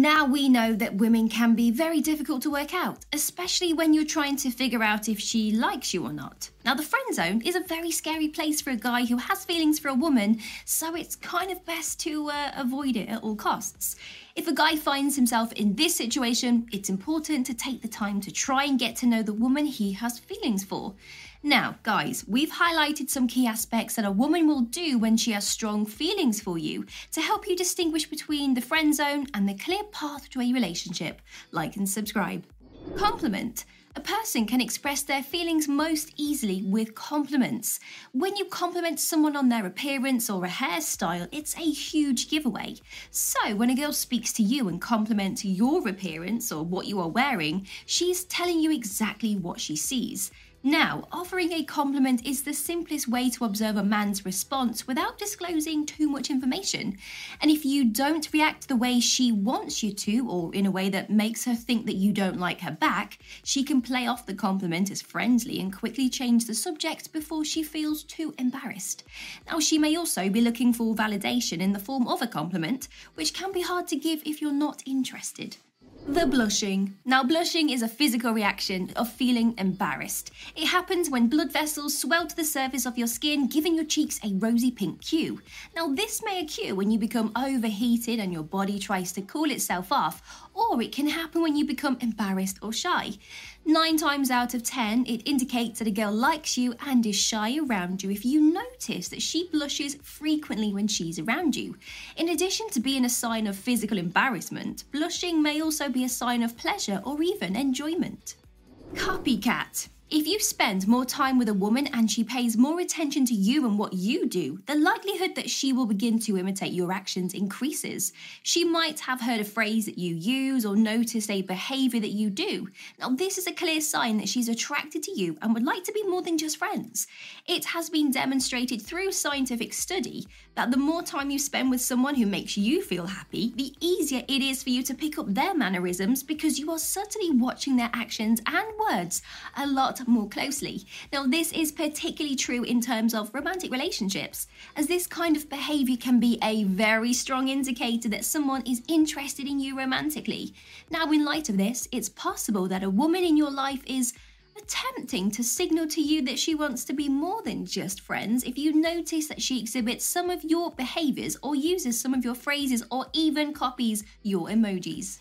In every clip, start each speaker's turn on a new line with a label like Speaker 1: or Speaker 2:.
Speaker 1: Now we know that women can be very difficult to work out, especially when you're trying to figure out if she likes you or not. Now, the friend zone is a very scary place for a guy who has feelings for a woman, so it's kind of best to uh, avoid it at all costs. If a guy finds himself in this situation, it's important to take the time to try and get to know the woman he has feelings for. Now, guys, we've highlighted some key aspects that a woman will do when she has strong feelings for you to help you distinguish between the friend zone and the clear path to a relationship. Like and subscribe. Compliment. A person can express their feelings most easily with compliments. When you compliment someone on their appearance or a hairstyle, it's a huge giveaway. So, when a girl speaks to you and compliments your appearance or what you are wearing, she's telling you exactly what she sees. Now, offering a compliment is the simplest way to observe a man's response without disclosing too much information. And if you don't react the way she wants you to, or in a way that makes her think that you don't like her back, she can play off the compliment as friendly and quickly change the subject before she feels too embarrassed. Now, she may also be looking for validation in the form of a compliment, which can be hard to give if you're not interested. The blushing. Now, blushing is a physical reaction of feeling embarrassed. It happens when blood vessels swell to the surface of your skin, giving your cheeks a rosy pink hue. Now, this may occur when you become overheated and your body tries to cool itself off, or it can happen when you become embarrassed or shy. Nine times out of ten, it indicates that a girl likes you and is shy around you if you notice that she blushes frequently when she's around you. In addition to being a sign of physical embarrassment, blushing may also be a sign of pleasure or even enjoyment. Copycat. If you spend more time with a woman and she pays more attention to you and what you do, the likelihood that she will begin to imitate your actions increases. She might have heard a phrase that you use or noticed a behavior that you do. Now, this is a clear sign that she's attracted to you and would like to be more than just friends. It has been demonstrated through scientific study that the more time you spend with someone who makes you feel happy, the easier it is for you to pick up their mannerisms because you are certainly watching their actions and words a lot more closely. Now, this is particularly true in terms of romantic relationships, as this kind of behavior can be a very strong indicator that someone is interested in you romantically. Now, in light of this, it's possible that a woman in your life is attempting to signal to you that she wants to be more than just friends if you notice that she exhibits some of your behaviors or uses some of your phrases or even copies your emojis.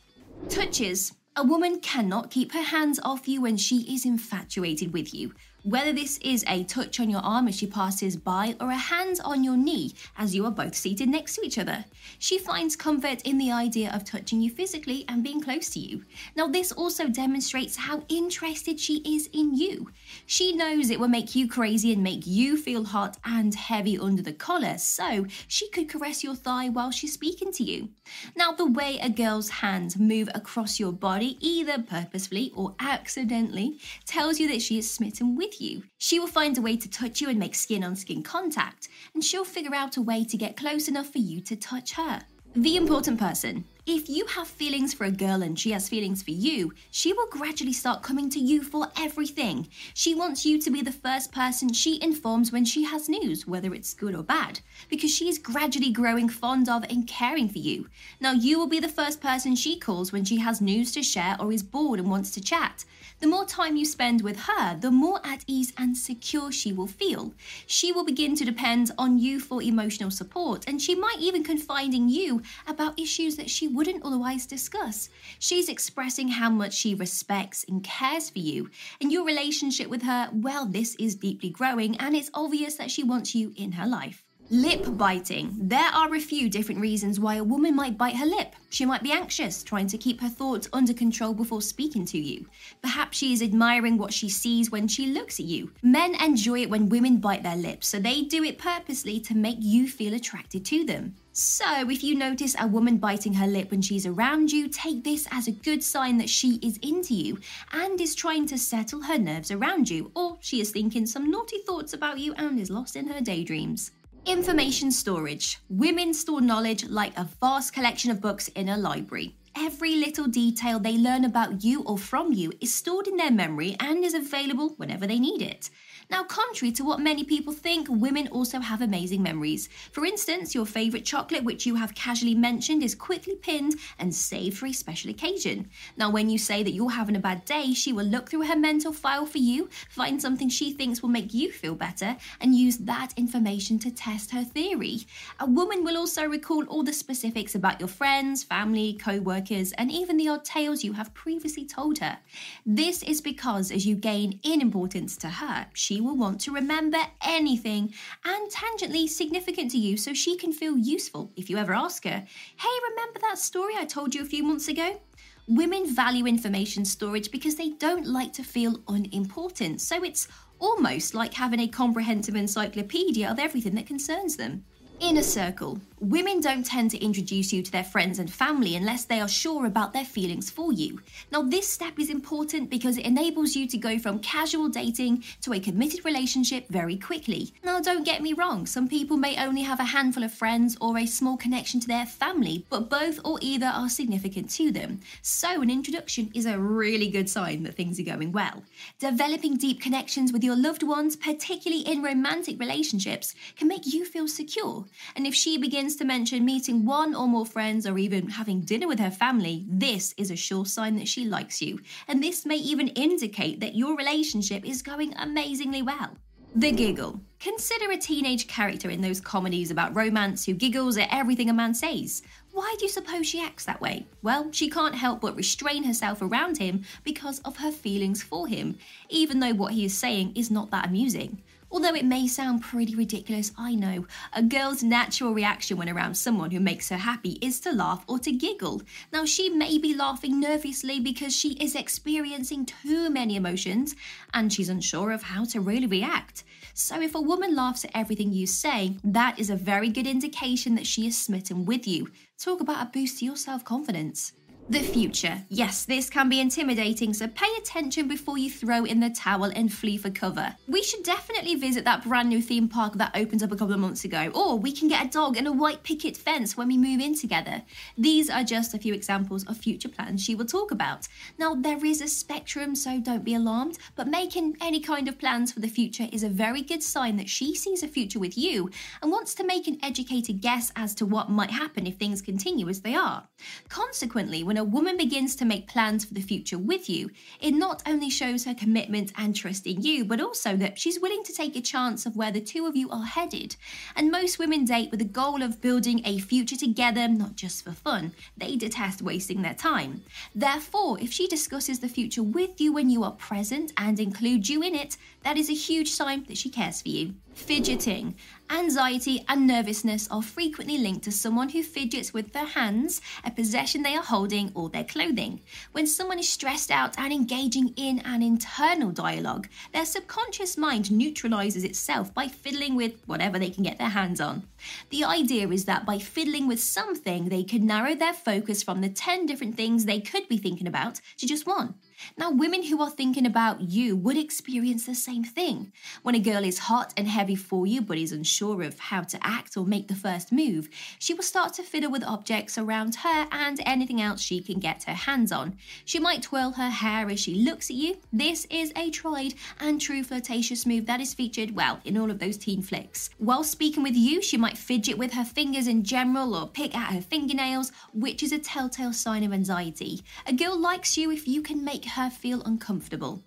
Speaker 1: Touches. A woman cannot keep her hands off you when she is infatuated with you. Whether this is a touch on your arm as she passes by or a hand on your knee as you are both seated next to each other, she finds comfort in the idea of touching you physically and being close to you. Now, this also demonstrates how interested she is in you. She knows it will make you crazy and make you feel hot and heavy under the collar, so she could caress your thigh while she's speaking to you. Now, the way a girl's hands move across your body, either purposefully or accidentally, tells you that she is smitten with with you. She will find a way to touch you and make skin on skin contact, and she'll figure out a way to get close enough for you to touch her. The important person. If you have feelings for a girl and she has feelings for you, she will gradually start coming to you for everything. She wants you to be the first person she informs when she has news, whether it's good or bad, because she is gradually growing fond of and caring for you. Now, you will be the first person she calls when she has news to share or is bored and wants to chat. The more time you spend with her, the more at ease and secure she will feel. She will begin to depend on you for emotional support, and she might even confide in you about issues that she wouldn't otherwise discuss. She's expressing how much she respects and cares for you, and your relationship with her, well, this is deeply growing, and it's obvious that she wants you in her life. Lip biting. There are a few different reasons why a woman might bite her lip. She might be anxious, trying to keep her thoughts under control before speaking to you. Perhaps she is admiring what she sees when she looks at you. Men enjoy it when women bite their lips, so they do it purposely to make you feel attracted to them. So, if you notice a woman biting her lip when she's around you, take this as a good sign that she is into you and is trying to settle her nerves around you, or she is thinking some naughty thoughts about you and is lost in her daydreams. Information storage. Women store knowledge like a vast collection of books in a library. every little detail they learn about you or from you is stored in their memory and is available whenever they need it. Now, contrary to what many people think, women also have amazing memories. For instance, your favourite chocolate, which you have casually mentioned, is quickly pinned and saved for a special occasion. Now, when you say that you're having a bad day, she will look through her mental file for you, find something she thinks will make you feel better, and use that information to test her theory. A woman will also recall all the specifics about your friends, family, co workers, and even the odd tales you have previously told her. This is because as you gain in importance to her, she will want to remember anything and tangentially significant to you so she can feel useful if you ever ask her, Hey, remember that story I told you a few months ago? Women value information storage because they don't like to feel unimportant, so it's almost like having a comprehensive encyclopedia of everything that concerns them. Inner circle. Women don't tend to introduce you to their friends and family unless they are sure about their feelings for you. Now, this step is important because it enables you to go from casual dating to a committed relationship very quickly. Now, don't get me wrong, some people may only have a handful of friends or a small connection to their family, but both or either are significant to them. So, an introduction is a really good sign that things are going well. Developing deep connections with your loved ones, particularly in romantic relationships, can make you feel secure. And if she begins to mention meeting one or more friends or even having dinner with her family, this is a sure sign that she likes you. And this may even indicate that your relationship is going amazingly well. The giggle. Consider a teenage character in those comedies about romance who giggles at everything a man says. Why do you suppose she acts that way? Well, she can't help but restrain herself around him because of her feelings for him, even though what he is saying is not that amusing. Although it may sound pretty ridiculous, I know. A girl's natural reaction when around someone who makes her happy is to laugh or to giggle. Now, she may be laughing nervously because she is experiencing too many emotions and she's unsure of how to really react. So, if a woman laughs at everything you say, that is a very good indication that she is smitten with you. Talk about a boost to your self confidence. The future. Yes, this can be intimidating, so pay attention before you throw in the towel and flee for cover. We should definitely visit that brand new theme park that opened up a couple of months ago, or we can get a dog and a white picket fence when we move in together. These are just a few examples of future plans she will talk about. Now, there is a spectrum, so don't be alarmed, but making any kind of plans for the future is a very good sign that she sees a future with you and wants to make an educated guess as to what might happen if things continue as they are. Consequently, when a woman begins to make plans for the future with you, it not only shows her commitment and trust in you, but also that she's willing to take a chance of where the two of you are headed. And most women date with the goal of building a future together, not just for fun. They detest wasting their time. Therefore, if she discusses the future with you when you are present and includes you in it, that is a huge sign that she cares for you. Fidgeting. Anxiety and nervousness are frequently linked to someone who fidgets with their hands, a possession they are holding, or their clothing. When someone is stressed out and engaging in an internal dialogue, their subconscious mind neutralizes itself by fiddling with whatever they can get their hands on. The idea is that by fiddling with something, they could narrow their focus from the 10 different things they could be thinking about to just one. Now, women who are thinking about you would experience the same thing. When a girl is hot and heavy for you but is unsure of how to act or make the first move, she will start to fiddle with objects around her and anything else she can get her hands on. She might twirl her hair as she looks at you. This is a tried and true flirtatious move that is featured, well, in all of those teen flicks. While speaking with you, she might fidget with her fingers in general or pick at her fingernails, which is a telltale sign of anxiety. A girl likes you if you can make her feel uncomfortable.